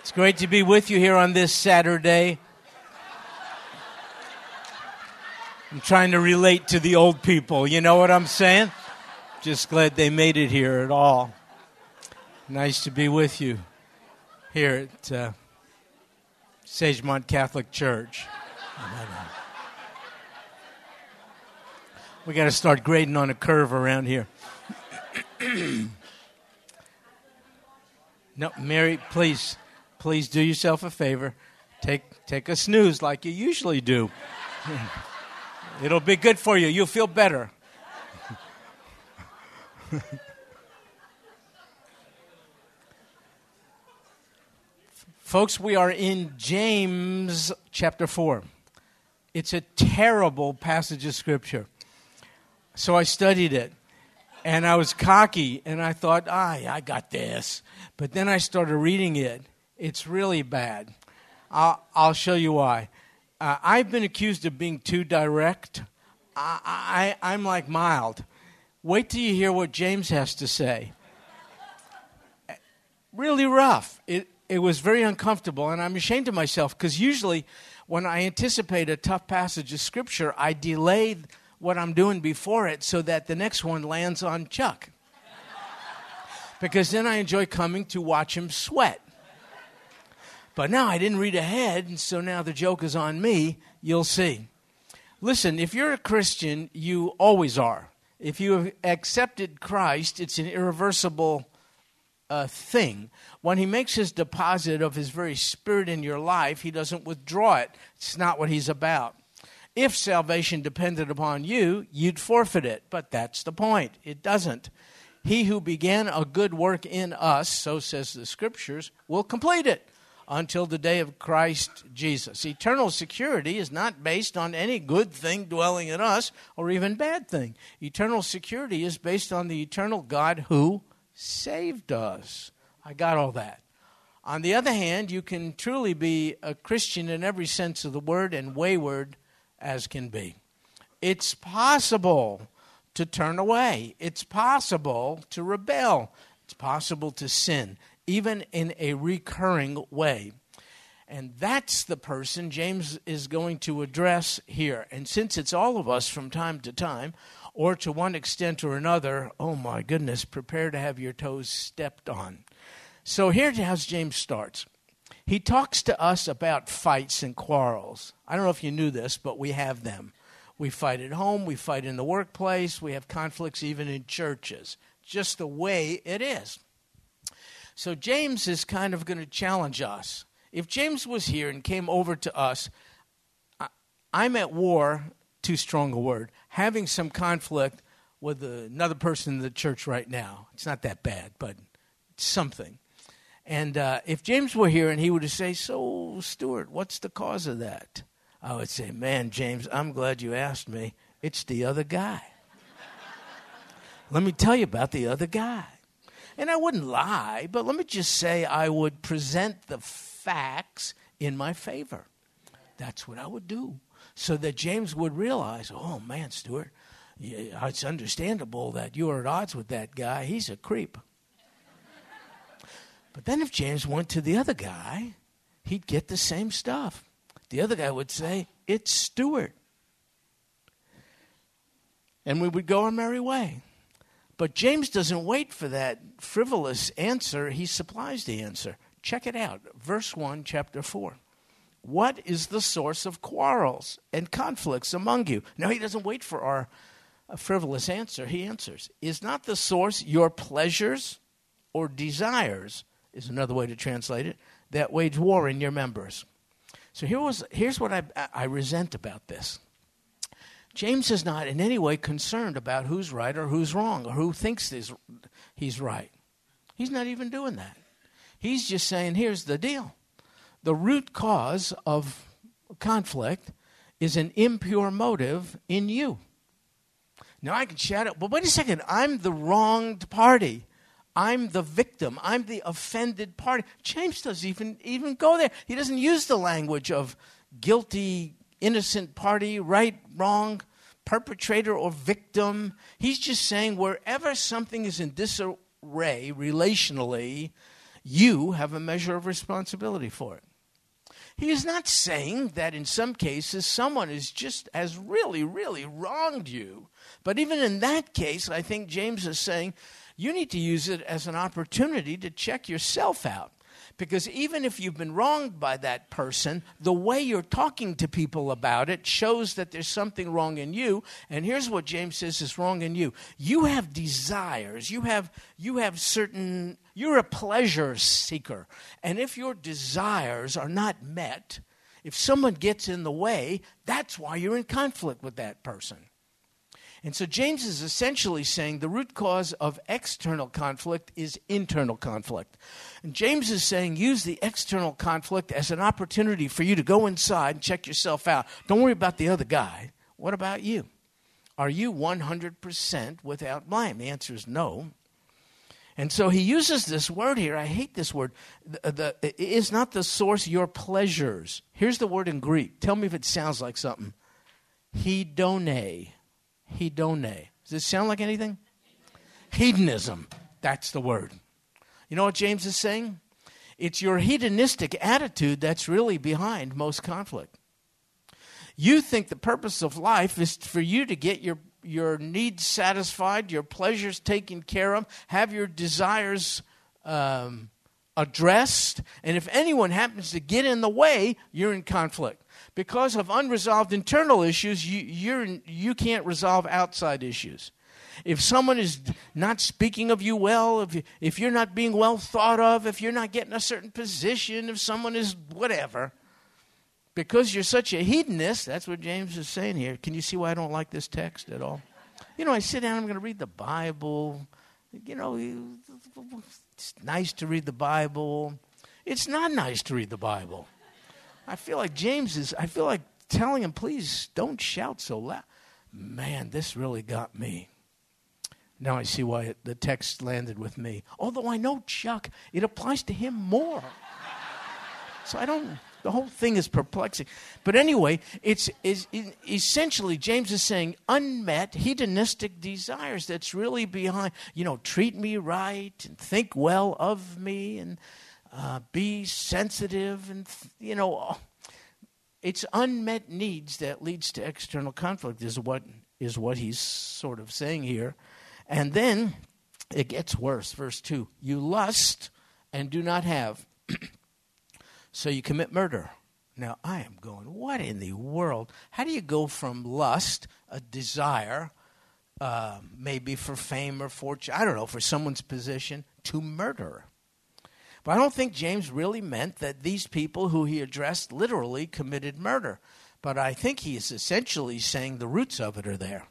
It's great to be with you here on this Saturday. I'm trying to relate to the old people. You know what I'm saying? Just glad they made it here at all. Nice to be with you here at uh, Sagemont Catholic Church. We got to start grading on a curve around here. no, Mary, please please do yourself a favor. Take, take a snooze like you usually do. It'll be good for you. You'll feel better. Folks, we are in James chapter 4. It's a terrible passage of Scripture. So I studied it and I was cocky and I thought, ah, I got this. But then I started reading it it's really bad. I'll, I'll show you why. Uh, I've been accused of being too direct. I, I, I'm like mild. Wait till you hear what James has to say. Really rough. It, it was very uncomfortable, and I'm ashamed of myself because usually when I anticipate a tough passage of Scripture, I delay what I'm doing before it so that the next one lands on Chuck. because then I enjoy coming to watch him sweat. But now I didn't read ahead, and so now the joke is on me. You'll see. Listen, if you're a Christian, you always are. If you have accepted Christ, it's an irreversible uh, thing. When He makes His deposit of His very Spirit in your life, He doesn't withdraw it. It's not what He's about. If salvation depended upon you, you'd forfeit it. But that's the point. It doesn't. He who began a good work in us, so says the Scriptures, will complete it until the day of Christ Jesus. Eternal security is not based on any good thing dwelling in us or even bad thing. Eternal security is based on the eternal God who saved us. I got all that. On the other hand, you can truly be a Christian in every sense of the word and wayward as can be. It's possible to turn away, it's possible to rebel, it's possible to sin even in a recurring way. And that's the person James is going to address here. And since it's all of us from time to time, or to one extent or another, oh my goodness, prepare to have your toes stepped on. So here's how James starts. He talks to us about fights and quarrels. I don't know if you knew this, but we have them. We fight at home, we fight in the workplace, we have conflicts even in churches. Just the way it is. So James is kind of going to challenge us. If James was here and came over to us, I'm at war, too strong a word, having some conflict with another person in the church right now. It's not that bad, but it's something. And uh, if James were here and he would say, So, Stuart, what's the cause of that? I would say, Man, James, I'm glad you asked me. It's the other guy. Let me tell you about the other guy. And I wouldn't lie, but let me just say I would present the facts in my favor. That's what I would do. So that James would realize, oh man, Stuart, it's understandable that you are at odds with that guy. He's a creep. But then if James went to the other guy, he'd get the same stuff. The other guy would say, It's Stuart. And we would go our merry way. But James doesn't wait for that frivolous answer, he supplies the answer. Check it out. Verse 1, chapter 4. What is the source of quarrels and conflicts among you? Now, he doesn't wait for our frivolous answer. He answers Is not the source your pleasures or desires, is another way to translate it, that wage war in your members? So here was, here's what I, I resent about this. James is not in any way concerned about who's right or who's wrong or who thinks he's right. He's not even doing that. He's just saying, here's the deal. The root cause of conflict is an impure motive in you. Now I can shout out, but wait a second, I'm the wronged party. I'm the victim. I'm the offended party. James doesn't even, even go there. He doesn't use the language of guilty innocent party, right, wrong, perpetrator or victim. He's just saying wherever something is in disarray relationally, you have a measure of responsibility for it. He is not saying that in some cases someone is just has really, really wronged you. But even in that case, I think James is saying you need to use it as an opportunity to check yourself out. Because even if you've been wronged by that person, the way you're talking to people about it shows that there's something wrong in you. And here's what James says is wrong in you. You have desires. You have you have certain you're a pleasure seeker. And if your desires are not met, if someone gets in the way, that's why you're in conflict with that person. And so James is essentially saying the root cause of external conflict is internal conflict. And James is saying use the external conflict as an opportunity for you to go inside and check yourself out. Don't worry about the other guy. What about you? Are you 100% without blame? The answer is no. And so he uses this word here. I hate this word. The, the, is not the source your pleasures. Here's the word in Greek. Tell me if it sounds like something. Hedone hedone. Does it sound like anything? Hedonism. That's the word. You know what James is saying? It's your hedonistic attitude that's really behind most conflict. You think the purpose of life is for you to get your, your needs satisfied, your pleasures taken care of, have your desires um, addressed, and if anyone happens to get in the way, you're in conflict because of unresolved internal issues, you, you're, you can't resolve outside issues. If someone is not speaking of you well, if, you, if you're not being well thought of, if you're not getting a certain position, if someone is whatever, because you're such a hedonist, that's what James is saying here. Can you see why I don't like this text at all? You know, I sit down, I'm going to read the Bible. You know, it's nice to read the Bible. It's not nice to read the Bible. I feel like James is, I feel like telling him, please don't shout so loud. Man, this really got me. Now I see why it, the text landed with me. Although I know Chuck, it applies to him more. so I don't, the whole thing is perplexing. But anyway, it's, it's essentially, James is saying unmet hedonistic desires that's really behind, you know, treat me right and think well of me and uh, be sensitive, and you know, it's unmet needs that leads to external conflict. Is what is what he's sort of saying here, and then it gets worse. Verse two: You lust and do not have, so you commit murder. Now I am going. What in the world? How do you go from lust, a desire? Uh, maybe for fame or fortune, I don't know, for someone's position, to murder. But I don't think James really meant that these people who he addressed literally committed murder. But I think he is essentially saying the roots of it are there.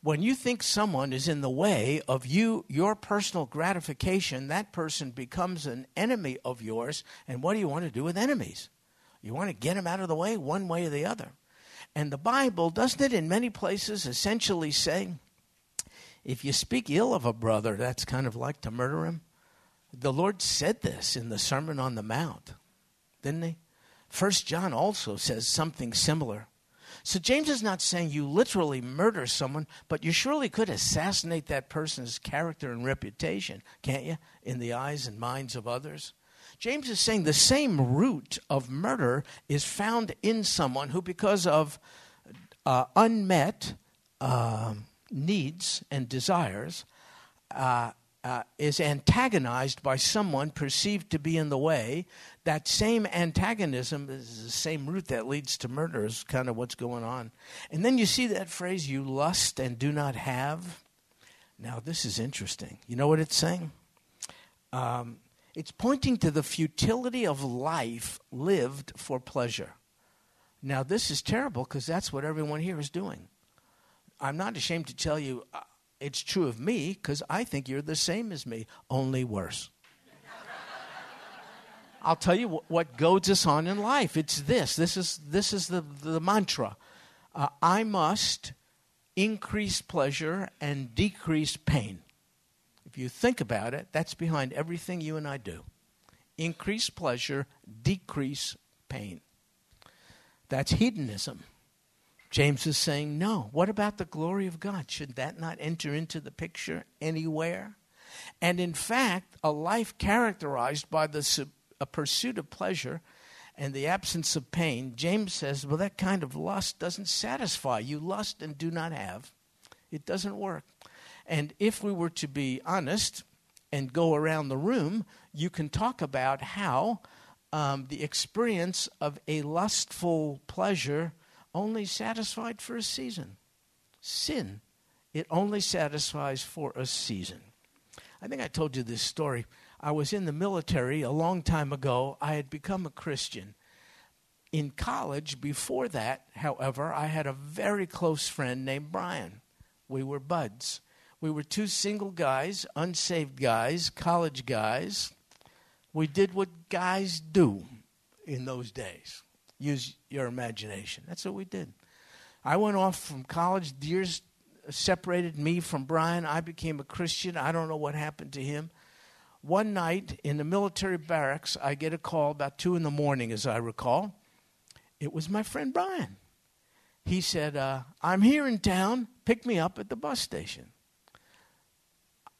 When you think someone is in the way of you, your personal gratification, that person becomes an enemy of yours. And what do you want to do with enemies? You want to get them out of the way one way or the other. And the Bible, doesn't it in many places essentially say, if you speak ill of a brother, that's kind of like to murder him? The Lord said this in the Sermon on the Mount, didn't he? First John also says something similar. So James is not saying you literally murder someone, but you surely could assassinate that person's character and reputation, can't you, in the eyes and minds of others? James is saying the same root of murder is found in someone who, because of uh, unmet uh, needs and desires, uh, uh, is antagonized by someone perceived to be in the way, that same antagonism is the same root that leads to murder, is kind of what's going on. And then you see that phrase, you lust and do not have. Now, this is interesting. You know what it's saying? Um, it's pointing to the futility of life lived for pleasure. Now, this is terrible because that's what everyone here is doing. I'm not ashamed to tell you, uh, it's true of me because I think you're the same as me, only worse. I'll tell you what, goads us on in life. It's this. This is this is the the mantra. Uh, I must increase pleasure and decrease pain. If you think about it, that's behind everything you and I do. Increase pleasure, decrease pain. That's hedonism. James is saying, no. What about the glory of God? Should that not enter into the picture anywhere? And in fact, a life characterized by the pursuit of pleasure and the absence of pain, James says, well, that kind of lust doesn't satisfy. You lust and do not have. It doesn't work. And if we were to be honest and go around the room, you can talk about how um, the experience of a lustful pleasure only satisfied for a season. Sin, it only satisfies for a season. I think I told you this story. I was in the military a long time ago. I had become a Christian. In college, before that, however, I had a very close friend named Brian. We were buds. We were two single guys, unsaved guys, college guys. We did what guys do in those days. Use your imagination. That's what we did. I went off from college. Years separated me from Brian. I became a Christian. I don't know what happened to him. One night in the military barracks, I get a call about two in the morning, as I recall. It was my friend Brian. He said, uh, I'm here in town. Pick me up at the bus station.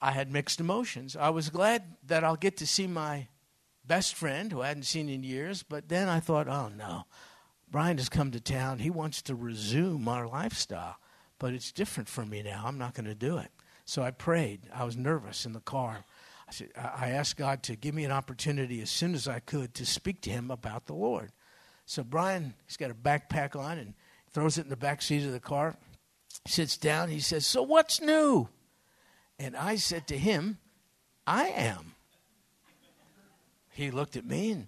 I had mixed emotions. I was glad that I'll get to see my best friend who I hadn't seen in years, but then I thought, oh no, Brian has come to town. He wants to resume our lifestyle, but it's different for me now. I'm not going to do it. So I prayed. I was nervous in the car. I, said, I asked God to give me an opportunity as soon as I could to speak to him about the Lord. So Brian, he's got a backpack on and throws it in the back seat of the car, sits down. He says, So what's new? And I said to him, I am. He looked at me and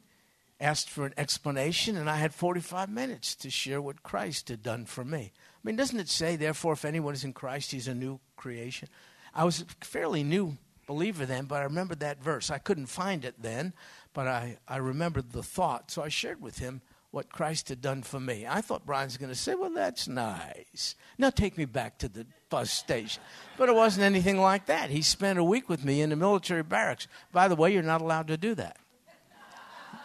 asked for an explanation, and I had 45 minutes to share what Christ had done for me. I mean, doesn't it say, therefore, if anyone is in Christ, he's a new creation? I was a fairly new believer then, but I remembered that verse. I couldn't find it then, but I, I remembered the thought. So I shared with him what Christ had done for me. I thought Brian's going to say, Well, that's nice. Now take me back to the bus station. But it wasn't anything like that. He spent a week with me in the military barracks. By the way, you're not allowed to do that.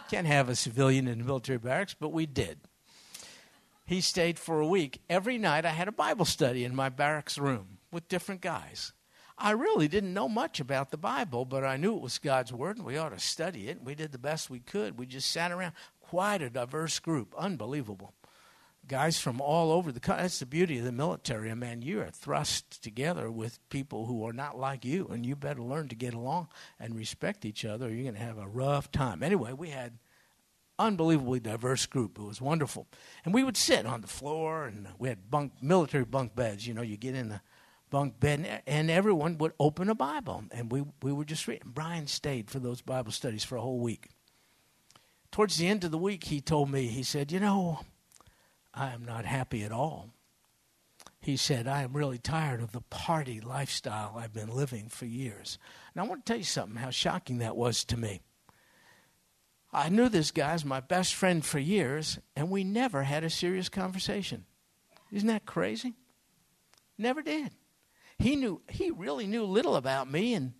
Can't have a civilian in the military barracks, but we did. He stayed for a week. Every night I had a Bible study in my barracks room with different guys. I really didn't know much about the Bible, but I knew it was God's Word and we ought to study it. We did the best we could. We just sat around. Quite a diverse group. Unbelievable. Guys from all over the country. That's the beauty of the military. I mean, you are thrust together with people who are not like you, and you better learn to get along and respect each other, or you're going to have a rough time. Anyway, we had unbelievably diverse group. It was wonderful. And we would sit on the floor, and we had bunk, military bunk beds. You know, you get in the bunk bed, and everyone would open a Bible, and we, we were just reading. Brian stayed for those Bible studies for a whole week towards the end of the week, he told me, he said, You know, I am not happy at all. He said, I am really tired of the party lifestyle I've been living for years. Now, I want to tell you something, how shocking that was to me. I knew this guy as my best friend for years, and we never had a serious conversation. Isn't that crazy? Never did. He knew he really knew little about me and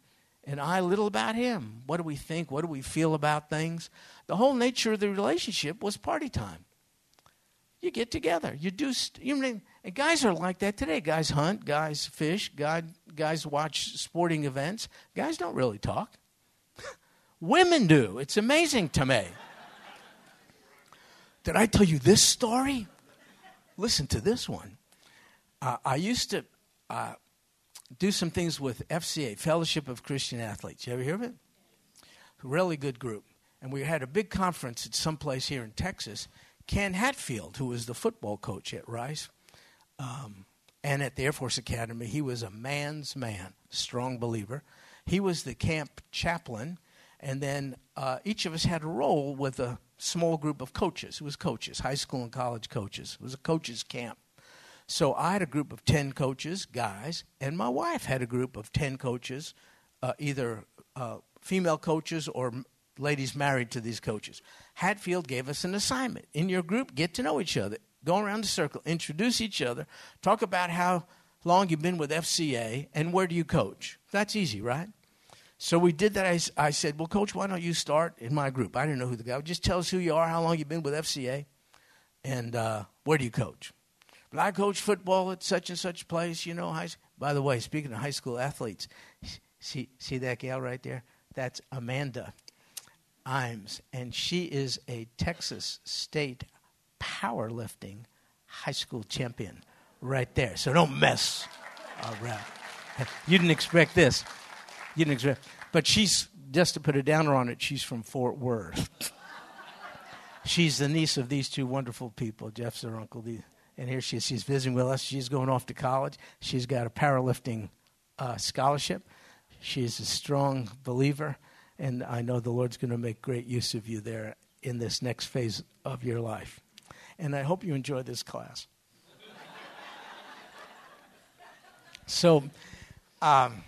and I little about him. What do we think? What do we feel about things? The whole nature of the relationship was party time. You get together. You do. St- you know, and guys are like that today. Guys hunt. Guys fish. God, guys watch sporting events. Guys don't really talk. Women do. It's amazing to me. Did I tell you this story? Listen to this one. Uh, I used to. Uh, do some things with FCA, Fellowship of Christian Athletes. You ever hear of it? Really good group. And we had a big conference at some place here in Texas. Ken Hatfield, who was the football coach at Rice um, and at the Air Force Academy, he was a man's man, strong believer. He was the camp chaplain, and then uh, each of us had a role with a small group of coaches. It was coaches, high school and college coaches. It was a coaches' camp. So I had a group of 10 coaches, guys, and my wife had a group of 10 coaches, uh, either uh, female coaches or ladies married to these coaches. Hatfield gave us an assignment. In your group, get to know each other. Go around the circle, introduce each other, talk about how long you've been with FCA, and where do you coach. That's easy, right? So we did that. I, I said, Well, coach, why don't you start in my group? I didn't know who the guy was. Just tell us who you are, how long you've been with FCA, and uh, where do you coach. But I coach football at such and such place, you know. High, by the way, speaking of high school athletes, See, see that gal right there? That's Amanda Imes, and she is a Texas State powerlifting high school champion right there. So don't mess around. You didn't expect this. You didn't expect. But she's just to put a downer on it. She's from Fort Worth. she's the niece of these two wonderful people. Jeff's her uncle, and here she is. She's visiting with us. She's going off to college. She's got a powerlifting uh, scholarship. She's a strong believer, and I know the Lord's going to make great use of you there in this next phase of your life. And I hope you enjoy this class. so, um,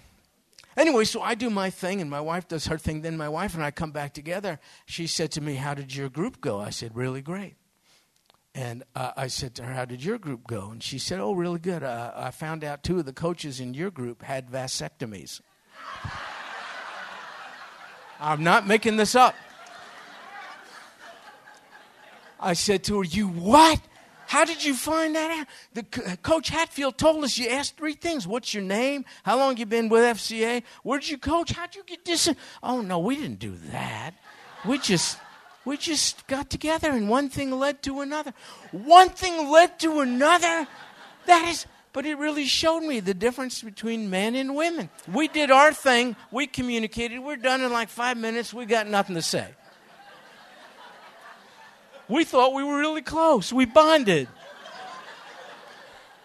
anyway, so I do my thing, and my wife does her thing. Then my wife and I come back together. She said to me, How did your group go? I said, Really great. And uh, I said to her, How did your group go? And she said, Oh, really good. Uh, I found out two of the coaches in your group had vasectomies. I'm not making this up. I said to her, You what? How did you find that out? The coach Hatfield told us you asked three things. What's your name? How long you been with FCA? Where did you coach? How'd you get this? Oh no, we didn't do that. We just we just got together and one thing led to another. One thing led to another. That is, but it really showed me the difference between men and women. We did our thing, we communicated, we're done in like five minutes, we got nothing to say. We thought we were really close, we bonded.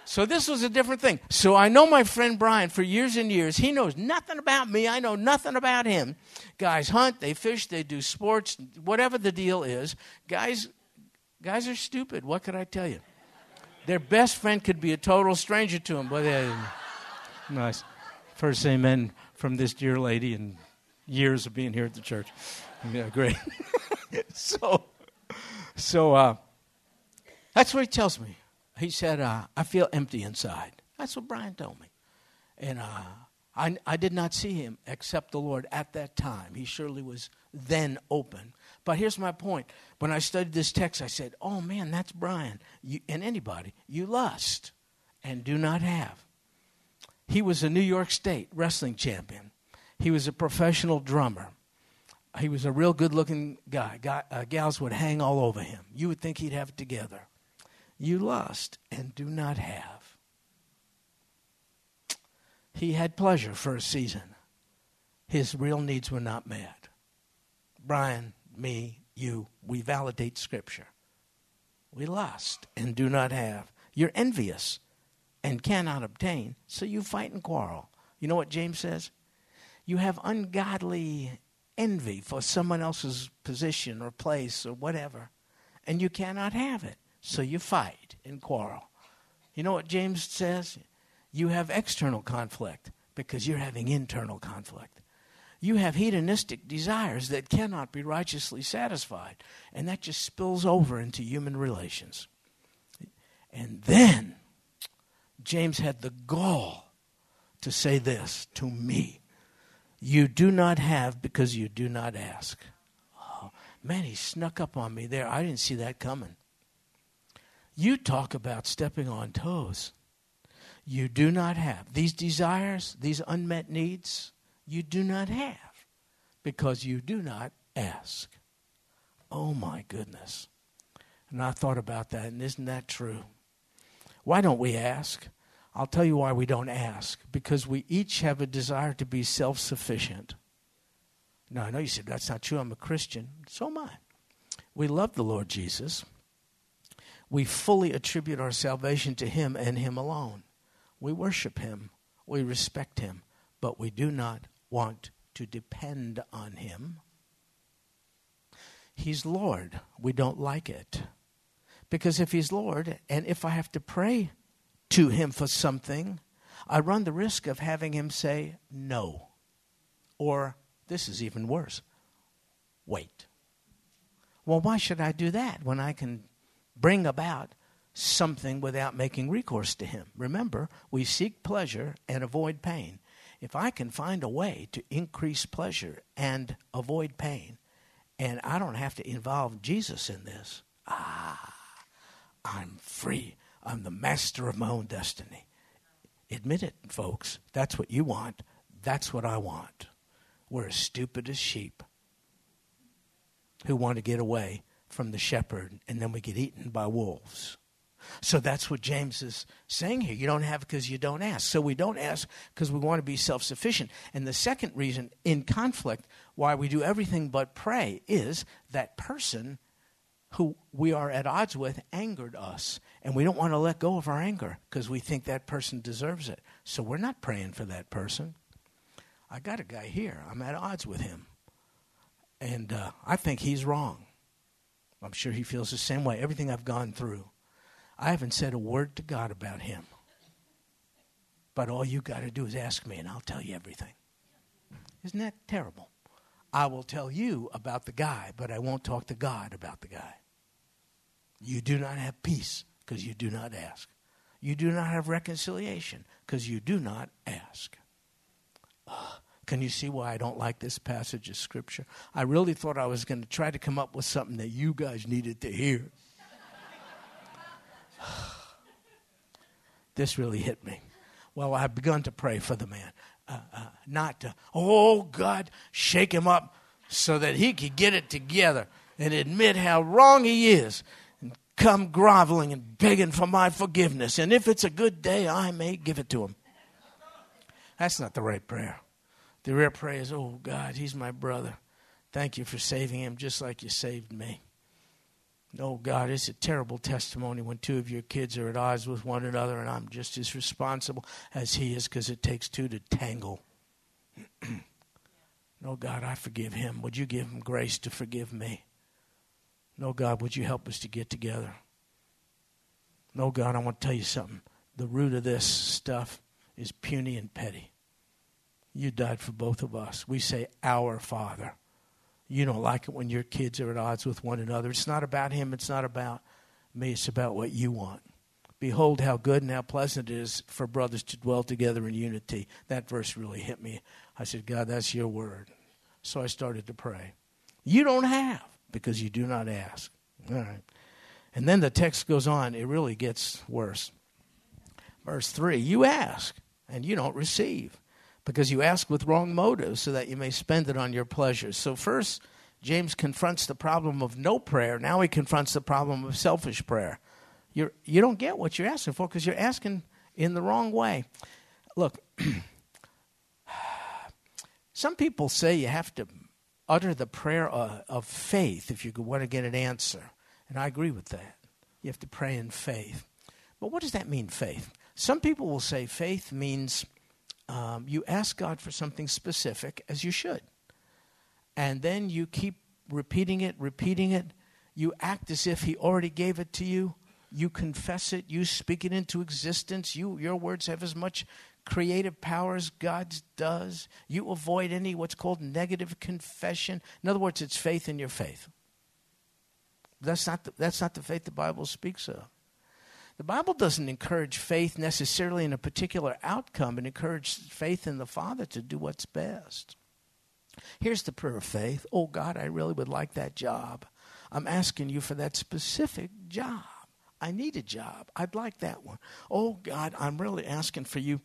So this was a different thing. So I know my friend Brian for years and years. He knows nothing about me. I know nothing about him. Guys hunt, they fish, they do sports, whatever the deal is. Guys guys are stupid. What could I tell you? Their best friend could be a total stranger to them. But uh, nice. First amen from this dear lady and years of being here at the church. Yeah, great. so so uh, that's what he tells me. He said, uh, I feel empty inside. That's what Brian told me. And uh, I, I did not see him except the Lord at that time. He surely was then open. But here's my point. When I studied this text, I said, Oh man, that's Brian. You, and anybody, you lust and do not have. He was a New York State wrestling champion, he was a professional drummer. He was a real good looking guy. guy uh, gals would hang all over him. You would think he'd have it together you lust and do not have. He had pleasure for a season. His real needs were not met. Brian, me, you, we validate Scripture. We lust and do not have. You're envious and cannot obtain, so you fight and quarrel. You know what James says? You have ungodly envy for someone else's position or place or whatever, and you cannot have it. So you fight and quarrel. You know what James says? You have external conflict because you're having internal conflict. You have hedonistic desires that cannot be righteously satisfied, and that just spills over into human relations. And then James had the gall to say this to me You do not have because you do not ask. Oh, man, he snuck up on me there. I didn't see that coming. You talk about stepping on toes. You do not have. These desires, these unmet needs, you do not have because you do not ask. Oh my goodness. And I thought about that, and isn't that true? Why don't we ask? I'll tell you why we don't ask. Because we each have a desire to be self sufficient. Now, I know you said that's not true. I'm a Christian. So am I. We love the Lord Jesus we fully attribute our salvation to Him and Him alone. We worship Him, we respect Him, but we do not want to depend on Him. He's Lord. We don't like it. Because if He's Lord, and if I have to pray to Him for something, I run the risk of having Him say no. Or, this is even worse, wait. Well, why should I do that when I can bring about something without making recourse to Him. Remember, we seek pleasure and avoid pain. If I can find a way to increase pleasure and avoid pain, and I don't have to involve Jesus in this, ah, I'm free. I'm the master of my own destiny. Admit it, folks. That's what you want. That's what I want. We're as stupid as sheep who want to get away from the shepherd, and then we get eaten by wolves. So that's what James is saying here. You don't have because you don't ask. So we don't ask because we want to be self sufficient. And the second reason in conflict why we do everything but pray is that person who we are at odds with angered us. And we don't want to let go of our anger because we think that person deserves it. So we're not praying for that person. I got a guy here. I'm at odds with him. And uh, I think he's wrong. I'm sure he feels the same way. Everything I've gone through, I haven't said a word to God about him. But all you got to do is ask me, and I'll tell you everything. Isn't that terrible? I will tell you about the guy, but I won't talk to God about the guy. You do not have peace because you do not ask. You do not have reconciliation because you do not ask. Uh, can you see why I don't like this passage of Scripture? I really thought I was going to try to come up with something that you guys needed to hear. this really hit me. Well, I've begun to pray for the man. Uh, uh, not to, oh God, shake him up so that he could get it together and admit how wrong he is and come groveling and begging for my forgiveness. And if it's a good day, I may give it to him. That's not the right prayer. The real prayer is, oh God, he's my brother. Thank you for saving him just like you saved me. Oh God, it's a terrible testimony when two of your kids are at odds with one another and I'm just as responsible as he is because it takes two to tangle. no, God, I forgive him. Would you give him grace to forgive me? No, God, would you help us to get together? No, God, I want to tell you something. The root of this stuff is puny and petty. You died for both of us. We say, Our Father. You don't like it when your kids are at odds with one another. It's not about him, it's not about me, it's about what you want. Behold, how good and how pleasant it is for brothers to dwell together in unity. That verse really hit me. I said, God, that's your word. So I started to pray. You don't have because you do not ask. All right. And then the text goes on. It really gets worse. Verse 3 You ask and you don't receive because you ask with wrong motives so that you may spend it on your pleasures. So, first, James confronts the problem of no prayer. Now he confronts the problem of selfish prayer. You're, you don't get what you're asking for because you're asking in the wrong way. Look, some people say you have to utter the prayer of, of faith if you want to get an answer. And I agree with that. You have to pray in faith. But what does that mean, faith? Some people will say faith means um, you ask God for something specific, as you should. And then you keep repeating it, repeating it. You act as if He already gave it to you. You confess it. You speak it into existence. You, your words have as much creative power as God's does. You avoid any what's called negative confession. In other words, it's faith in your faith. That's not the, that's not the faith the Bible speaks of. The Bible doesn't encourage faith necessarily in a particular outcome, it encourages faith in the Father to do what's best. Here's the prayer of faith Oh God, I really would like that job. I'm asking you for that specific job. I need a job. I'd like that one. Oh God, I'm really asking for you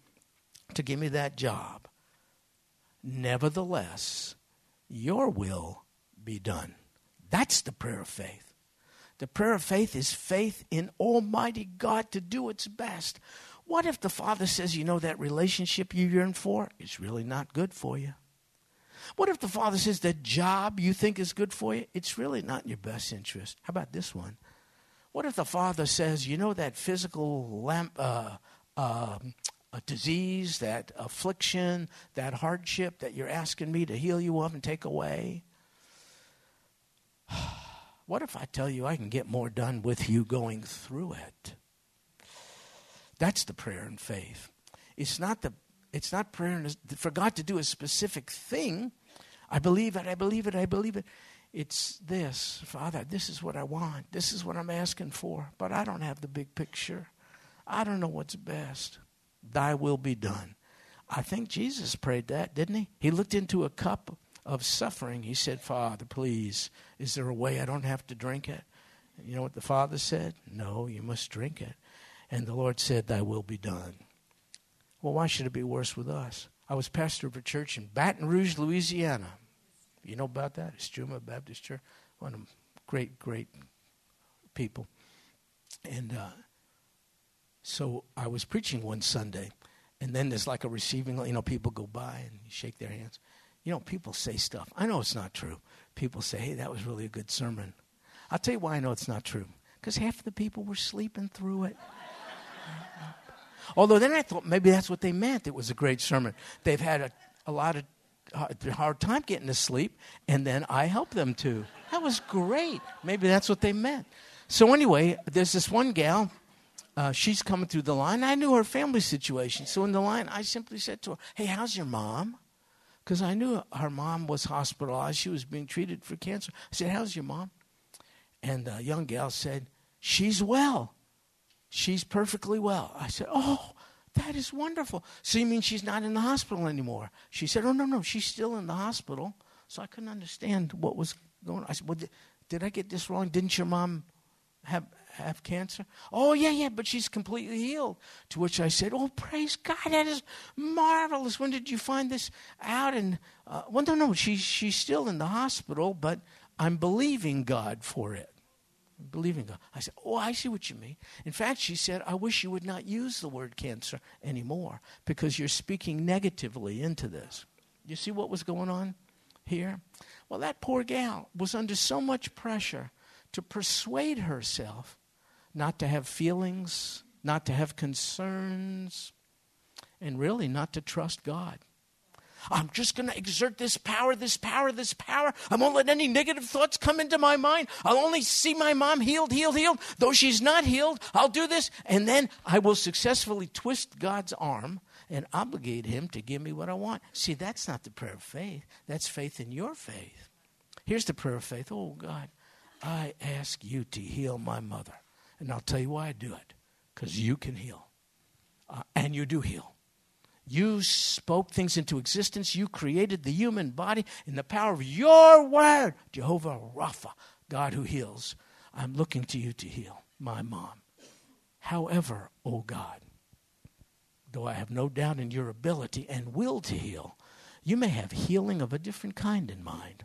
to give me that job. Nevertheless, your will be done. That's the prayer of faith. The prayer of faith is faith in Almighty God to do its best. What if the Father says, you know, that relationship you yearn for is really not good for you? What if the Father says that job you think is good for you, it's really not in your best interest? How about this one? What if the Father says, you know, that physical lamp, uh, uh, disease, that affliction, that hardship that you're asking me to heal you of and take away? What if I tell you I can get more done with you going through it? That's the prayer in faith. It's not the it's not prayer for God to do a specific thing. I believe it, I believe it, I believe it. It's this, Father, this is what I want. This is what I'm asking for, but I don't have the big picture. I don't know what's best. Thy will be done. I think Jesus prayed that, didn't he? He looked into a cup of suffering, he said, Father, please, is there a way I don't have to drink it? You know what the Father said? No, you must drink it. And the Lord said, Thy will be done. Well, why should it be worse with us? I was pastor of a church in Baton Rouge, Louisiana. You know about that? Istrouma Baptist Church. One of great, great people. And uh, so I was preaching one Sunday, and then there's like a receiving, you know, people go by and shake their hands. You know, people say stuff. I know it's not true. People say, hey, that was really a good sermon. I'll tell you why I know it's not true. Because half of the people were sleeping through it. Although then I thought maybe that's what they meant. It was a great sermon. They've had a, a lot of hard time getting to sleep, and then I helped them to. That was great. Maybe that's what they meant. So anyway, there's this one gal. Uh, she's coming through the line. I knew her family situation. So in the line, I simply said to her, Hey, how's your mom? Because I knew her mom was hospitalized. She was being treated for cancer. I said, How's your mom? And the young gal said, She's well. She's perfectly well. I said, Oh, that is wonderful. So you mean she's not in the hospital anymore? She said, Oh, no, no, she's still in the hospital. So I couldn't understand what was going on. I said, Well, did, did I get this wrong? Didn't your mom have, have cancer? Oh, yeah, yeah, but she's completely healed. To which I said, Oh, praise God, that is marvelous. When did you find this out? And, uh, well, no, no, she's, she's still in the hospital, but I'm believing God for it. I'm believing God. I said, Oh, I see what you mean. In fact, she said, I wish you would not use the word cancer anymore because you're speaking negatively into this. You see what was going on here? Well, that poor gal was under so much pressure to persuade herself not to have feelings, not to have concerns, and really not to trust God. I'm just going to exert this power, this power, this power. I won't let any negative thoughts come into my mind. I'll only see my mom healed, healed, healed. Though she's not healed, I'll do this. And then I will successfully twist God's arm and obligate him to give me what I want. See, that's not the prayer of faith. That's faith in your faith. Here's the prayer of faith. Oh, God, I ask you to heal my mother. And I'll tell you why I do it because you can heal. Uh, and you do heal. You spoke things into existence. You created the human body in the power of your word, Jehovah Rapha, God who heals. I'm looking to you to heal my mom. However, O oh God, though I have no doubt in your ability and will to heal, you may have healing of a different kind in mind.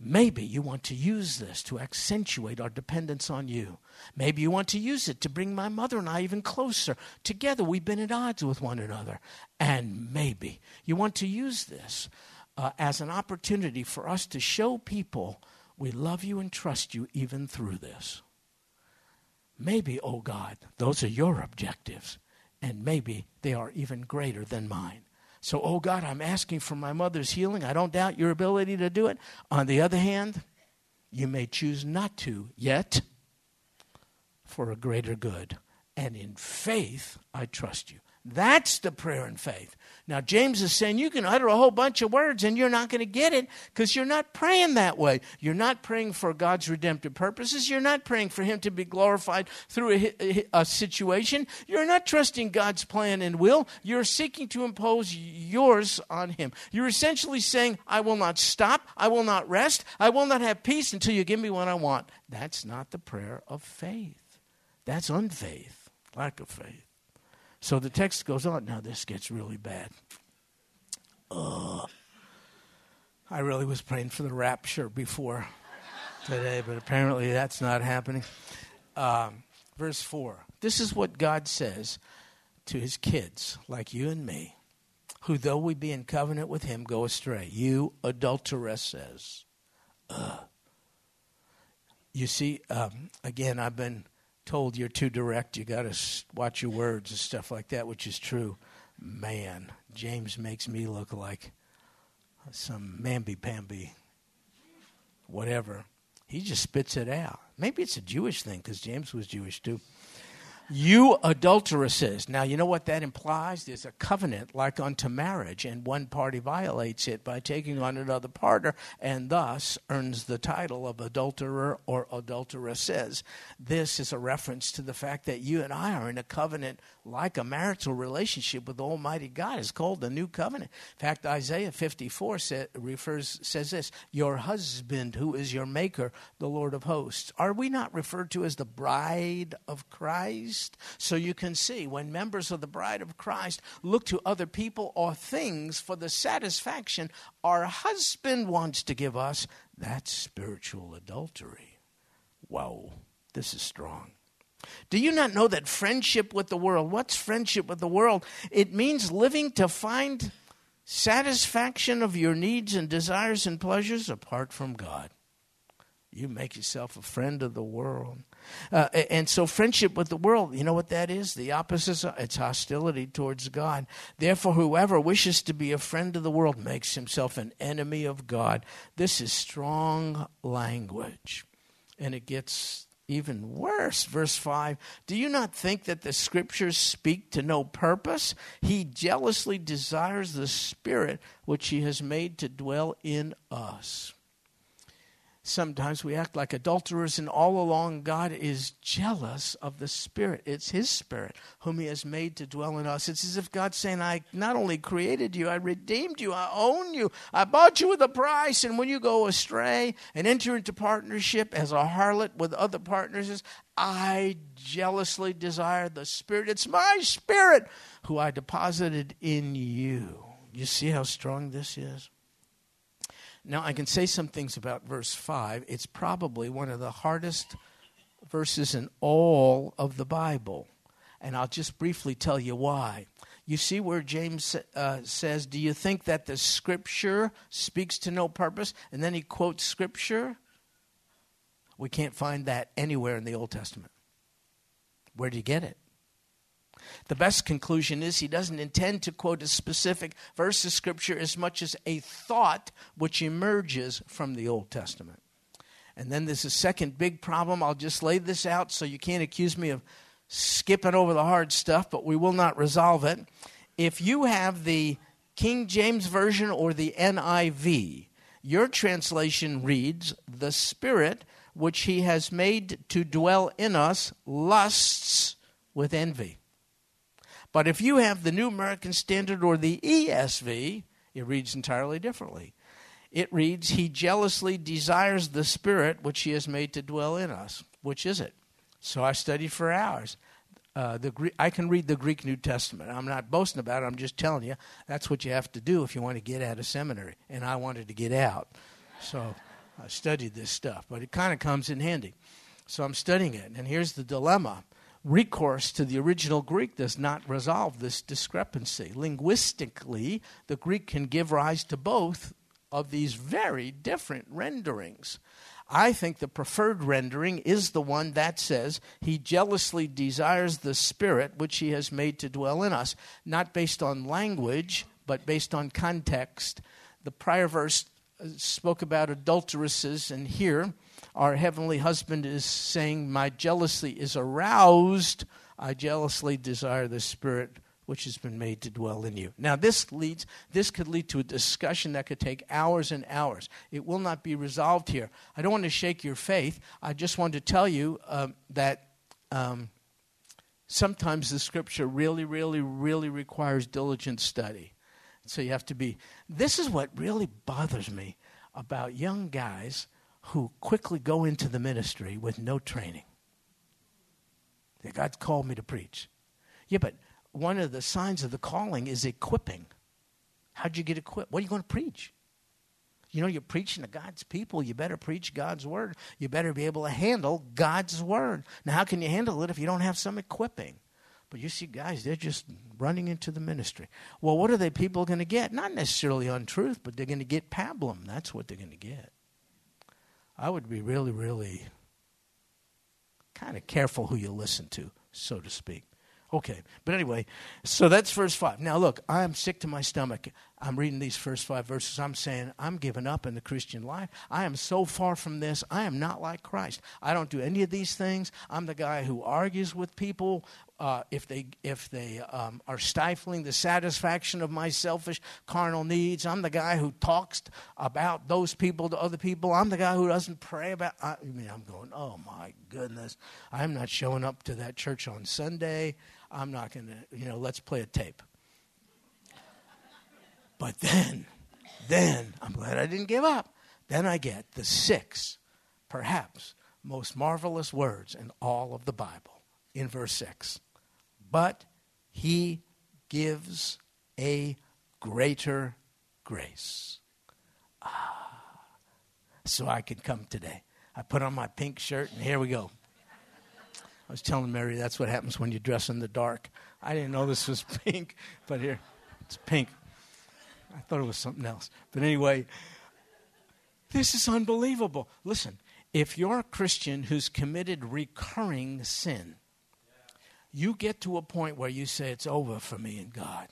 Maybe you want to use this to accentuate our dependence on you. Maybe you want to use it to bring my mother and I even closer. Together, we've been at odds with one another. And maybe you want to use this uh, as an opportunity for us to show people we love you and trust you even through this. Maybe, oh God, those are your objectives. And maybe they are even greater than mine. So, oh God, I'm asking for my mother's healing. I don't doubt your ability to do it. On the other hand, you may choose not to yet for a greater good. And in faith, I trust you. That's the prayer in faith. Now, James is saying you can utter a whole bunch of words and you're not going to get it because you're not praying that way. You're not praying for God's redemptive purposes. You're not praying for Him to be glorified through a, a situation. You're not trusting God's plan and will. You're seeking to impose yours on Him. You're essentially saying, I will not stop. I will not rest. I will not have peace until you give me what I want. That's not the prayer of faith. That's unfaith, lack of faith. So the text goes on. Now this gets really bad. Ugh. I really was praying for the rapture before today, but apparently that's not happening. Um, verse 4. This is what God says to his kids, like you and me, who, though we be in covenant with him, go astray. You adulteresses. Ugh. You see, um, again, I've been told you're too direct, you got to watch your words and stuff like that, which is true. Man, James makes me look like some mamby pamby, whatever. He just spits it out. Maybe it's a Jewish thing because James was Jewish too. You adulteresses. Now, you know what that implies? There's a covenant like unto marriage, and one party violates it by taking on another partner and thus earns the title of adulterer or adulteresses. This is a reference to the fact that you and I are in a covenant like a marital relationship with Almighty God. It's called the New Covenant. In fact, Isaiah 54 say, refers, says this Your husband, who is your maker, the Lord of hosts. Are we not referred to as the bride of Christ? Christ. So you can see when members of the bride of Christ look to other people or things for the satisfaction our husband wants to give us, that's spiritual adultery. Wow, this is strong. Do you not know that friendship with the world, what's friendship with the world? It means living to find satisfaction of your needs and desires and pleasures apart from God. You make yourself a friend of the world. Uh, and so, friendship with the world, you know what that is? The opposite, it's hostility towards God. Therefore, whoever wishes to be a friend of the world makes himself an enemy of God. This is strong language. And it gets even worse. Verse 5 Do you not think that the scriptures speak to no purpose? He jealously desires the Spirit which He has made to dwell in us. Sometimes we act like adulterers, and all along, God is jealous of the Spirit. It's His Spirit whom He has made to dwell in us. It's as if God's saying, I not only created you, I redeemed you, I own you, I bought you with a price. And when you go astray and enter into partnership as a harlot with other partners, I jealously desire the Spirit. It's my Spirit who I deposited in you. You see how strong this is? Now, I can say some things about verse 5. It's probably one of the hardest verses in all of the Bible. And I'll just briefly tell you why. You see where James uh, says, Do you think that the scripture speaks to no purpose? And then he quotes scripture. We can't find that anywhere in the Old Testament. Where do you get it? The best conclusion is he doesn't intend to quote a specific verse of Scripture as much as a thought which emerges from the Old Testament. And then there's a second big problem. I'll just lay this out so you can't accuse me of skipping over the hard stuff, but we will not resolve it. If you have the King James Version or the NIV, your translation reads, The Spirit which He has made to dwell in us lusts with envy. But if you have the New American Standard or the ESV, it reads entirely differently. It reads, He jealously desires the Spirit which He has made to dwell in us. Which is it? So I studied for hours. Uh, the I can read the Greek New Testament. I'm not boasting about it. I'm just telling you that's what you have to do if you want to get out of seminary. And I wanted to get out, so I studied this stuff. But it kind of comes in handy. So I'm studying it, and here's the dilemma: recourse to the original Greek does not resolve this discrepancy. Linguistically, the Greek can give rise to both of these very different renderings. I think the preferred rendering is the one that says, He jealously desires the Spirit which He has made to dwell in us, not based on language, but based on context. The prior verse uh, spoke about adulteresses, and here our heavenly husband is saying, My jealousy is aroused. I jealously desire the spirit which has been made to dwell in you. Now this leads this could lead to a discussion that could take hours and hours. It will not be resolved here. I don't want to shake your faith. I just want to tell you um, that um, sometimes the scripture really, really, really requires diligent study. So you have to be. This is what really bothers me about young guys who quickly go into the ministry with no training. God's called me to preach. Yeah, but one of the signs of the calling is equipping. How'd you get equipped? What are you going to preach? You know, you're preaching to God's people. You better preach God's word. You better be able to handle God's word. Now, how can you handle it if you don't have some equipping? But you see, guys, they're just running into the ministry. Well, what are they people going to get? Not necessarily untruth, but they're going to get pablum. That's what they're going to get. I would be really, really kind of careful who you listen to, so to speak. Okay, but anyway, so that's verse 5. Now, look, I'm sick to my stomach. I'm reading these first five verses. I'm saying, I'm giving up in the Christian life. I am so far from this. I am not like Christ. I don't do any of these things. I'm the guy who argues with people uh, if they, if they um, are stifling the satisfaction of my selfish carnal needs. I'm the guy who talks about those people to other people. I'm the guy who doesn't pray about. I mean, I'm going, oh my goodness. I'm not showing up to that church on Sunday. I'm not going to, you know, let's play a tape. But then, then, I'm glad I didn't give up. Then I get the six, perhaps, most marvelous words in all of the Bible in verse 6. But he gives a greater grace. Ah, so I could come today. I put on my pink shirt, and here we go. I was telling Mary that's what happens when you dress in the dark. I didn't know this was pink, but here, it's pink. I thought it was something else. But anyway, this is unbelievable. Listen, if you're a Christian who's committed recurring sin, you get to a point where you say, It's over for me and God.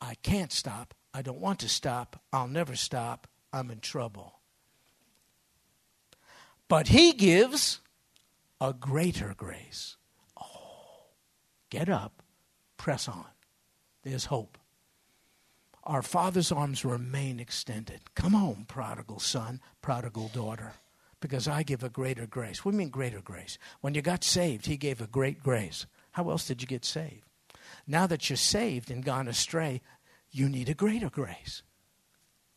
I can't stop. I don't want to stop. I'll never stop. I'm in trouble. But He gives a greater grace. Oh, get up, press on. There's hope. Our Father's arms remain extended. Come home, prodigal son, prodigal daughter, because I give a greater grace. What do you mean, greater grace? When you got saved, He gave a great grace. How else did you get saved? Now that you're saved and gone astray, you need a greater grace.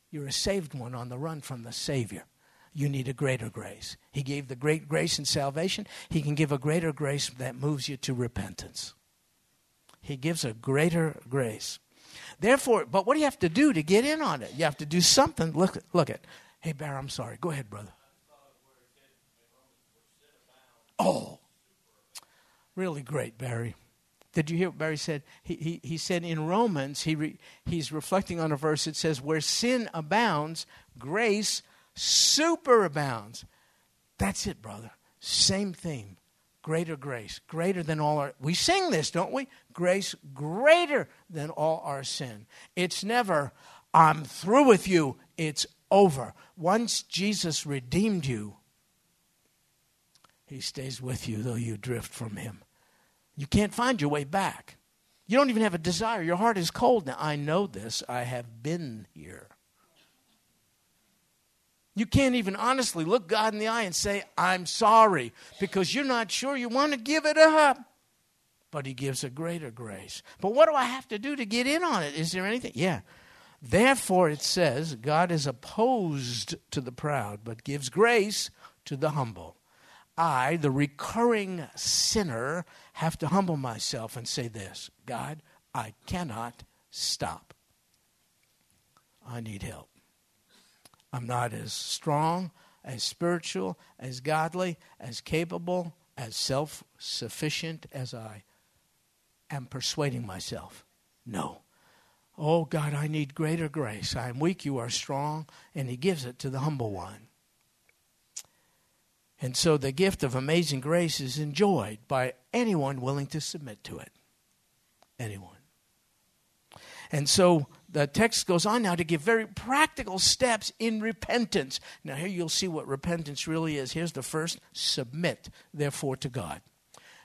You're a saved one on the run from the Savior. You need a greater grace. He gave the great grace in salvation. He can give a greater grace that moves you to repentance. He gives a greater grace. Therefore, but what do you have to do to get in on it? You have to do something. Look, look at. Hey, Bear, I'm sorry. Go ahead, brother. Oh, really great, Barry. Did you hear what Barry said? He, he, he said in Romans, he re, he's reflecting on a verse that says, Where sin abounds, grace superabounds. That's it, brother. Same theme. Greater grace, greater than all our. We sing this, don't we? Grace greater than all our sin. It's never, I'm through with you. It's over. Once Jesus redeemed you, he stays with you, though you drift from him. You can't find your way back. You don't even have a desire. Your heart is cold. Now, I know this. I have been here. You can't even honestly look God in the eye and say, I'm sorry, because you're not sure you want to give it up. But He gives a greater grace. But what do I have to do to get in on it? Is there anything? Yeah. Therefore, it says, God is opposed to the proud, but gives grace to the humble. I, the recurring sinner, have to humble myself and say this God, I cannot stop. I need help. I'm not as strong, as spiritual, as godly, as capable, as self sufficient as I am persuading myself. No. Oh God, I need greater grace. I am weak, you are strong, and He gives it to the humble one. And so the gift of amazing grace is enjoyed by anyone willing to submit to it. Anyone. And so the text goes on now to give very practical steps in repentance. Now, here you'll see what repentance really is. Here's the first submit, therefore, to God.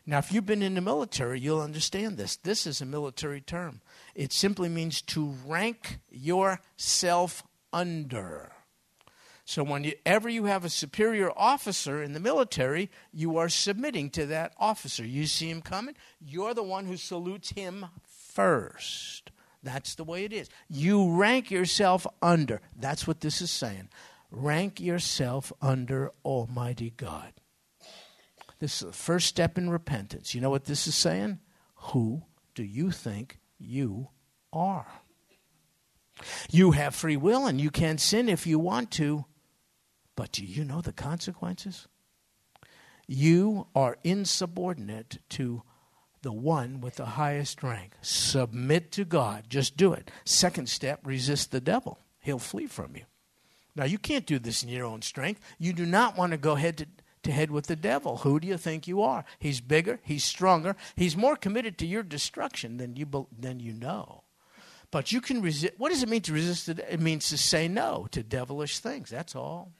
Now, if you've been in the military, you'll understand this. This is a military term, it simply means to rank yourself under. So, whenever you have a superior officer in the military, you are submitting to that officer. You see him coming, you're the one who salutes him first. That's the way it is. You rank yourself under. That's what this is saying. Rank yourself under Almighty God. This is the first step in repentance. You know what this is saying? Who do you think you are? You have free will and you can sin if you want to, but do you know the consequences? You are insubordinate to the one with the highest rank. Submit to God. Just do it. Second step, resist the devil. He'll flee from you. Now, you can't do this in your own strength. You do not want to go head to, to head with the devil. Who do you think you are? He's bigger, he's stronger, he's more committed to your destruction than you, than you know. But you can resist. What does it mean to resist? It? it means to say no to devilish things. That's all.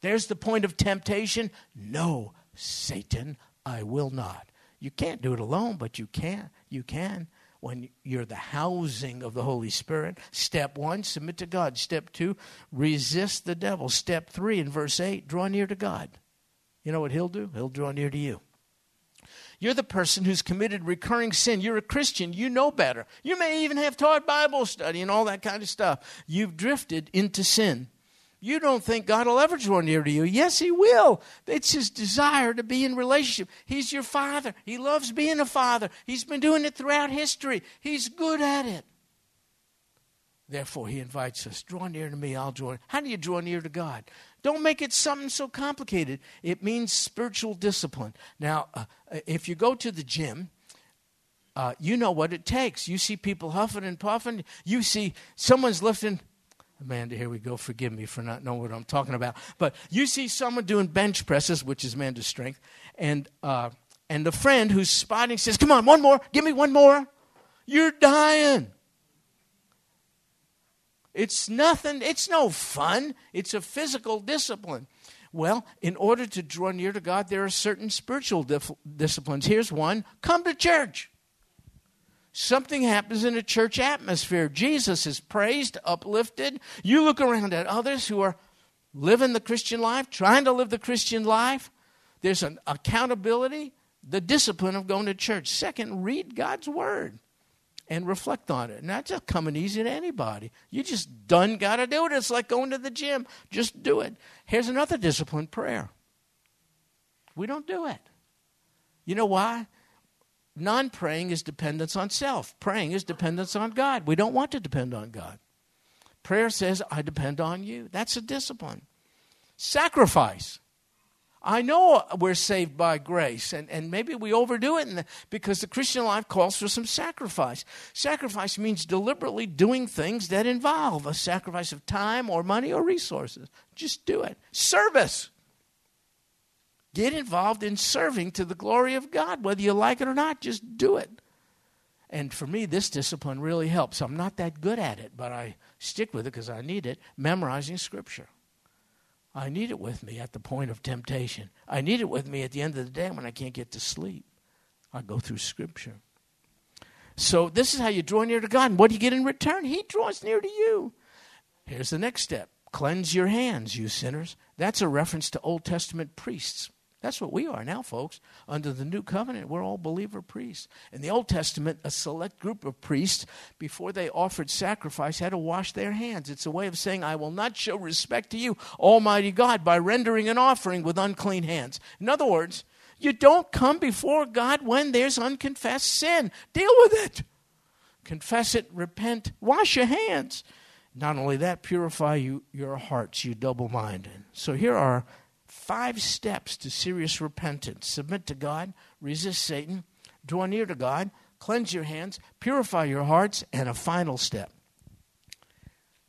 There's the point of temptation. No, Satan, I will not. You can't do it alone, but you can. You can when you're the housing of the Holy Spirit. Step one, submit to God. Step two, resist the devil. Step three, in verse 8, draw near to God. You know what he'll do? He'll draw near to you. You're the person who's committed recurring sin. You're a Christian. You know better. You may even have taught Bible study and all that kind of stuff. You've drifted into sin. You don't think God will ever draw near to you. Yes, He will. It's His desire to be in relationship. He's your Father. He loves being a Father. He's been doing it throughout history. He's good at it. Therefore, He invites us draw near to me, I'll draw. How do you draw near to God? Don't make it something so complicated. It means spiritual discipline. Now, uh, if you go to the gym, uh, you know what it takes. You see people huffing and puffing. You see someone's lifting. Amanda, here we go. Forgive me for not knowing what I'm talking about. But you see someone doing bench presses, which is Amanda's strength, and uh, and the friend who's spotting says, "Come on, one more. Give me one more." You're dying. It's nothing, it's no fun. It's a physical discipline. Well, in order to draw near to God, there are certain spiritual dif- disciplines. Here's one come to church. Something happens in a church atmosphere. Jesus is praised, uplifted. You look around at others who are living the Christian life, trying to live the Christian life. There's an accountability, the discipline of going to church. Second, read God's word and reflect on it. Not just coming easy to anybody. You just done got to do it. It's like going to the gym. Just do it. Here's another discipline prayer. We don't do it. You know why? Non praying is dependence on self, praying is dependence on God. We don't want to depend on God. Prayer says, I depend on you. That's a discipline. Sacrifice. I know we're saved by grace, and, and maybe we overdo it the, because the Christian life calls for some sacrifice. Sacrifice means deliberately doing things that involve a sacrifice of time or money or resources. Just do it. Service. Get involved in serving to the glory of God, whether you like it or not, just do it. And for me, this discipline really helps. I'm not that good at it, but I stick with it because I need it. Memorizing Scripture. I need it with me at the point of temptation. I need it with me at the end of the day when I can't get to sleep. I go through Scripture. So, this is how you draw near to God. And what do you get in return? He draws near to you. Here's the next step cleanse your hands, you sinners. That's a reference to Old Testament priests. That's what we are now, folks. Under the new covenant, we're all believer priests. In the Old Testament, a select group of priests, before they offered sacrifice, had to wash their hands. It's a way of saying, I will not show respect to you, Almighty God, by rendering an offering with unclean hands. In other words, you don't come before God when there's unconfessed sin. Deal with it. Confess it, repent, wash your hands. Not only that, purify you, your hearts, you double minded. So here are five steps to serious repentance submit to God, resist Satan, draw near to God, cleanse your hands, purify your hearts, and a final step.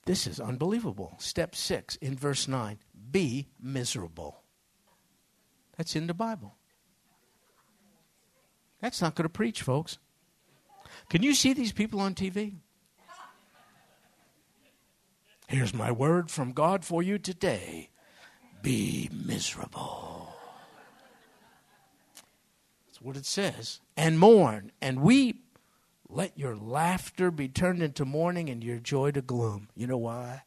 This is unbelievable. Step six in verse 9 be miserable. That's in the Bible. That's not going to preach, folks. Can you see these people on TV? Here's my word from God for you today be miserable. That's what it says. And mourn and weep. Let your laughter be turned into mourning and your joy to gloom. You know why?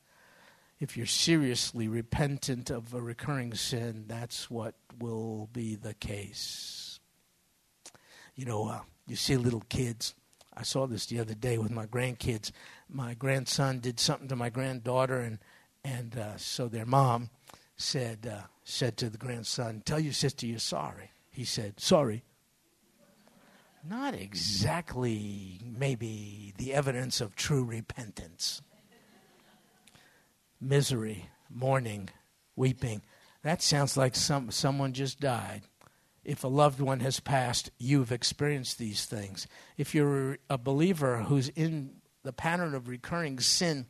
If you're seriously repentant of a recurring sin, that's what will be the case. You know, uh, you see little kids. I saw this the other day with my grandkids. My grandson did something to my granddaughter, and and uh, so their mom said, uh, said to the grandson, Tell your sister you're sorry. He said, Sorry. Not exactly, maybe, the evidence of true repentance. Misery, mourning, weeping. That sounds like some, someone just died. If a loved one has passed, you've experienced these things. If you're a believer who's in the pattern of recurring sin,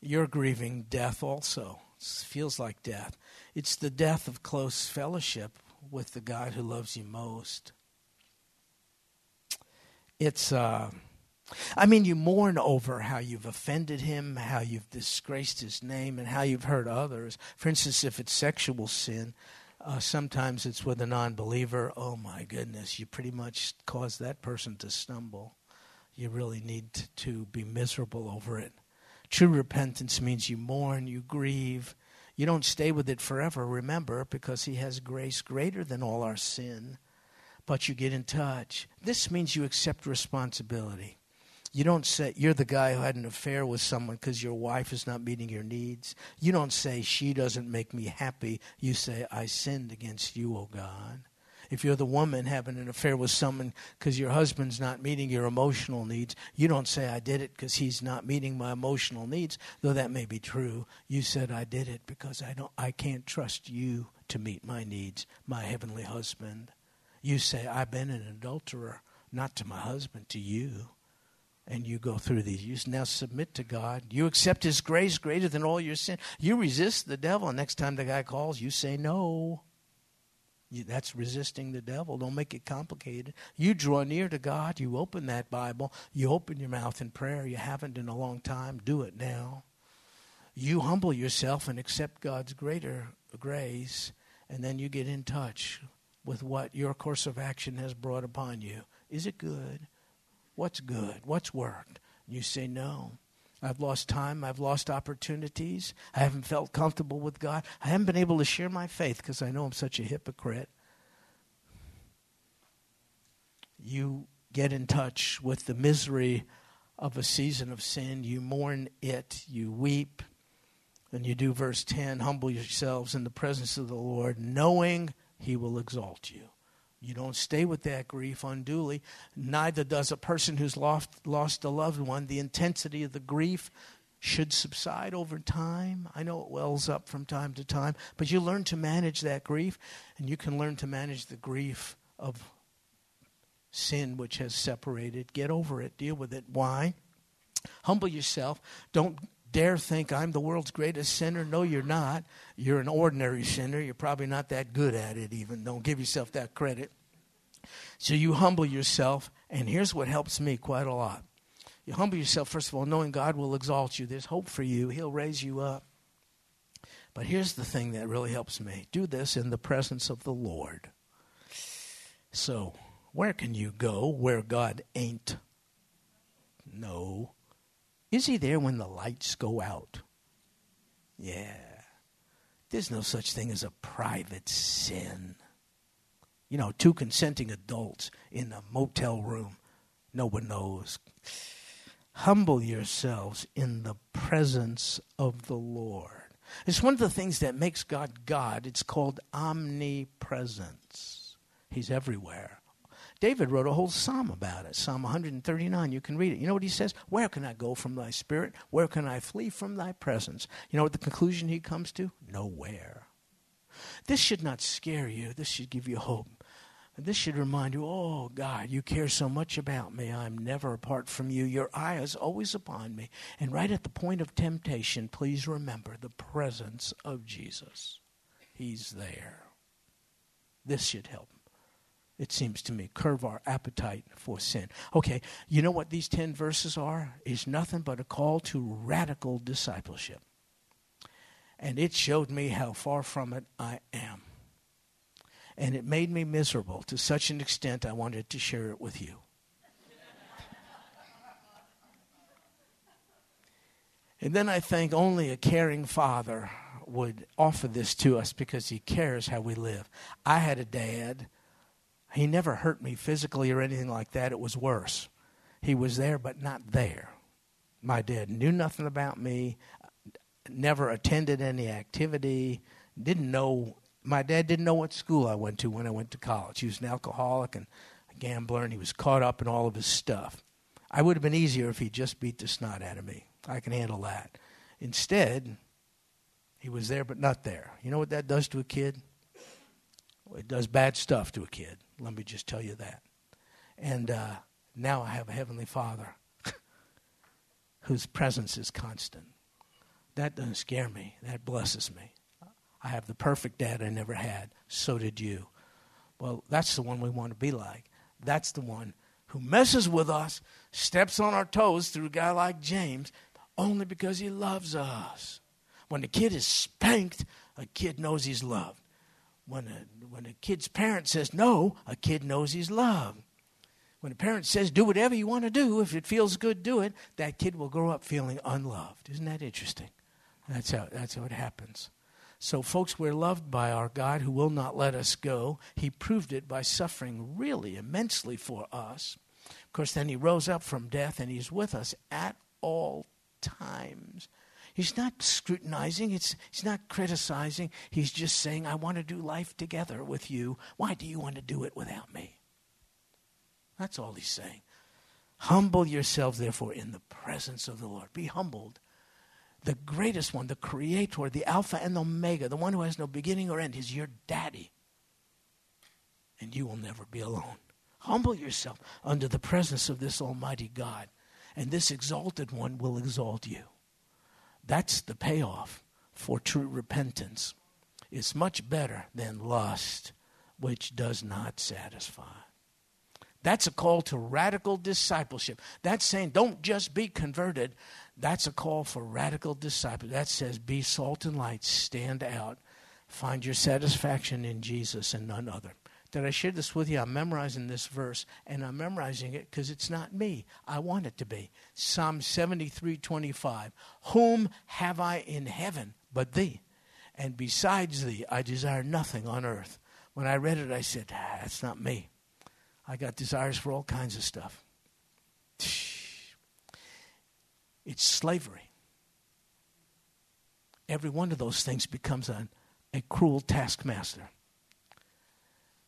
you're grieving death also feels like death. It's the death of close fellowship with the God who loves you most. It's, uh, I mean, you mourn over how you've offended him, how you've disgraced his name, and how you've hurt others. For instance, if it's sexual sin, uh, sometimes it's with a non believer. Oh my goodness, you pretty much cause that person to stumble. You really need to be miserable over it. True repentance means you mourn, you grieve. You don't stay with it forever, remember, because He has grace greater than all our sin. But you get in touch. This means you accept responsibility. You don't say you're the guy who had an affair with someone because your wife is not meeting your needs. You don't say she doesn't make me happy. You say I sinned against you, oh God. If you're the woman having an affair with someone because your husband's not meeting your emotional needs, you don't say I did it because he's not meeting my emotional needs, though that may be true. You said I did it because I don't I can't trust you to meet my needs, my heavenly husband. You say I've been an adulterer, not to my husband, to you and you go through these. You now submit to God. You accept His grace greater than all your sin. You resist the devil. Next time the guy calls, you say no. That's resisting the devil. Don't make it complicated. You draw near to God. You open that Bible. You open your mouth in prayer. You haven't in a long time. Do it now. You humble yourself and accept God's greater grace, and then you get in touch with what your course of action has brought upon you. Is it good? What's good? What's worked? You say, No. I've lost time. I've lost opportunities. I haven't felt comfortable with God. I haven't been able to share my faith because I know I'm such a hypocrite. You get in touch with the misery of a season of sin. You mourn it. You weep. And you do verse 10 humble yourselves in the presence of the Lord, knowing he will exalt you. You don't stay with that grief unduly. Neither does a person who's lost, lost a loved one. The intensity of the grief should subside over time. I know it wells up from time to time, but you learn to manage that grief, and you can learn to manage the grief of sin which has separated. Get over it, deal with it. Why? Humble yourself. Don't dare think I'm the world's greatest sinner. No, you're not. You're an ordinary sinner. You're probably not that good at it, even. Don't give yourself that credit. So you humble yourself, and here's what helps me quite a lot. You humble yourself, first of all, knowing God will exalt you. There's hope for you, He'll raise you up. But here's the thing that really helps me do this in the presence of the Lord. So, where can you go where God ain't? No. Is he there when the lights go out? Yeah. There's no such thing as a private sin. You know, two consenting adults in a motel room. No one knows. Humble yourselves in the presence of the Lord. It's one of the things that makes God God. It's called omnipresence. He's everywhere. David wrote a whole psalm about it, Psalm 139. You can read it. You know what he says? Where can I go from thy spirit? Where can I flee from thy presence? You know what the conclusion he comes to? Nowhere. This should not scare you. This should give you hope. This should remind you, oh God, you care so much about me. I'm never apart from you. Your eye is always upon me. And right at the point of temptation, please remember the presence of Jesus. He's there. This should help it seems to me, curb our appetite for sin. Okay, you know what these 10 verses are? Is nothing but a call to radical discipleship. And it showed me how far from it I am. And it made me miserable to such an extent I wanted to share it with you. and then I think only a caring father would offer this to us because he cares how we live. I had a dad he never hurt me physically or anything like that. It was worse. He was there, but not there. My dad knew nothing about me, never attended any activity, didn't know. My dad didn't know what school I went to when I went to college. He was an alcoholic and a gambler, and he was caught up in all of his stuff. I would have been easier if he just beat the snot out of me. I can handle that. Instead, he was there but not there. You know what that does to a kid? It does bad stuff to a kid. Let me just tell you that. And uh, now I have a Heavenly Father whose presence is constant. That doesn't scare me, that blesses me. I have the perfect dad I never had. So did you. Well, that's the one we want to be like. That's the one who messes with us, steps on our toes through a guy like James, only because he loves us. When the kid is spanked, a kid knows he's loved. When a, when a kid's parent says no, a kid knows he's loved. When a parent says do whatever you want to do, if it feels good, do it, that kid will grow up feeling unloved. Isn't that interesting? That's how, that's how it happens. So, folks, we're loved by our God who will not let us go. He proved it by suffering really immensely for us Of course, then he rose up from death and he's with us at all times. He's not scrutinizing, it's, he's not criticizing. He's just saying, I want to do life together with you. Why do you want to do it without me? That's all he's saying. Humble yourselves, therefore, in the presence of the Lord. Be humbled. The greatest one, the creator, the Alpha and the Omega, the one who has no beginning or end, is your daddy. And you will never be alone. Humble yourself under the presence of this Almighty God, and this exalted one will exalt you. That's the payoff for true repentance. It's much better than lust, which does not satisfy. That's a call to radical discipleship. That's saying don't just be converted. That's a call for radical discipleship. That says be salt and light, stand out, find your satisfaction in Jesus and none other. Did I shared this with you? I'm memorizing this verse, and I'm memorizing it because it's not me. I want it to be. Psalm 73 25. Whom have I in heaven but thee? And besides thee, I desire nothing on earth. When I read it, I said, ah, That's not me. I got desires for all kinds of stuff. It's slavery. Every one of those things becomes a, a cruel taskmaster.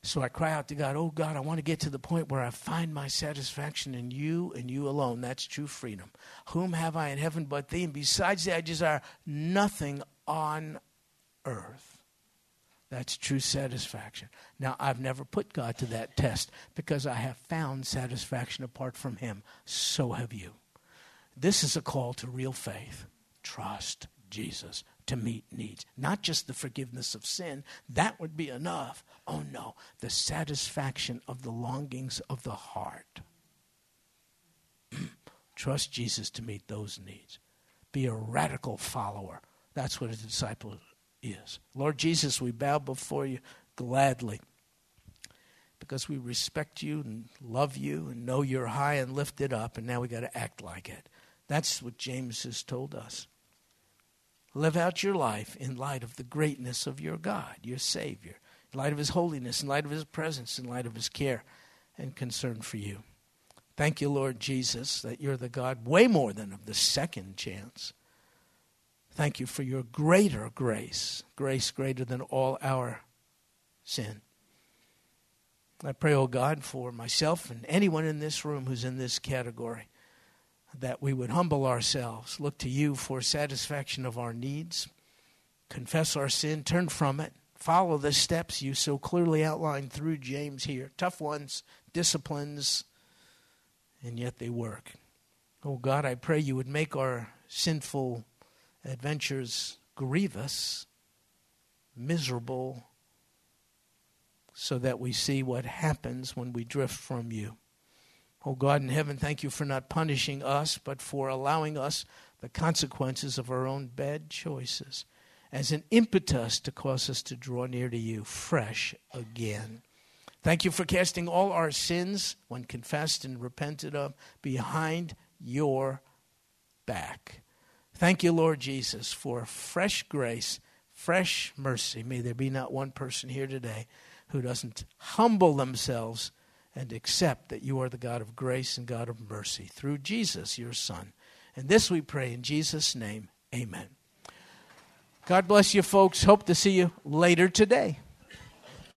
So I cry out to God, Oh God, I want to get to the point where I find my satisfaction in you and you alone. That's true freedom. Whom have I in heaven but thee? And besides thee, I desire nothing on earth. That's true satisfaction. Now, I've never put God to that test because I have found satisfaction apart from Him. So have you. This is a call to real faith. Trust Jesus to meet needs. Not just the forgiveness of sin, that would be enough. Oh no, the satisfaction of the longings of the heart. Trust Jesus to meet those needs. Be a radical follower. That's what a disciple is. Lord Jesus, we bow before you gladly because we respect you and love you and know you're high and lifted up, and now we got to act like it. That's what James has told us. Live out your life in light of the greatness of your God, your Savior, in light of His holiness, in light of His presence, in light of His care and concern for you. Thank you, Lord Jesus, that you're the God way more than of the second chance. Thank you for your greater grace, grace greater than all our sin. I pray, O oh God, for myself and anyone in this room who's in this category that we would humble ourselves, look to you for satisfaction of our needs, confess our sin, turn from it, follow the steps you so clearly outlined through James here. Tough ones, disciplines, and yet they work. Oh God, I pray you would make our sinful adventures grievous, miserable, so that we see what happens when we drift from you. Oh God in heaven, thank you for not punishing us, but for allowing us the consequences of our own bad choices as an impetus to cause us to draw near to you fresh again. Thank you for casting all our sins, when confessed and repented of, behind your back. Thank you, Lord Jesus, for fresh grace, fresh mercy. May there be not one person here today who doesn't humble themselves and accept that you are the God of grace and God of mercy through Jesus, your Son. And this we pray in Jesus' name. Amen. God bless you, folks. Hope to see you later today.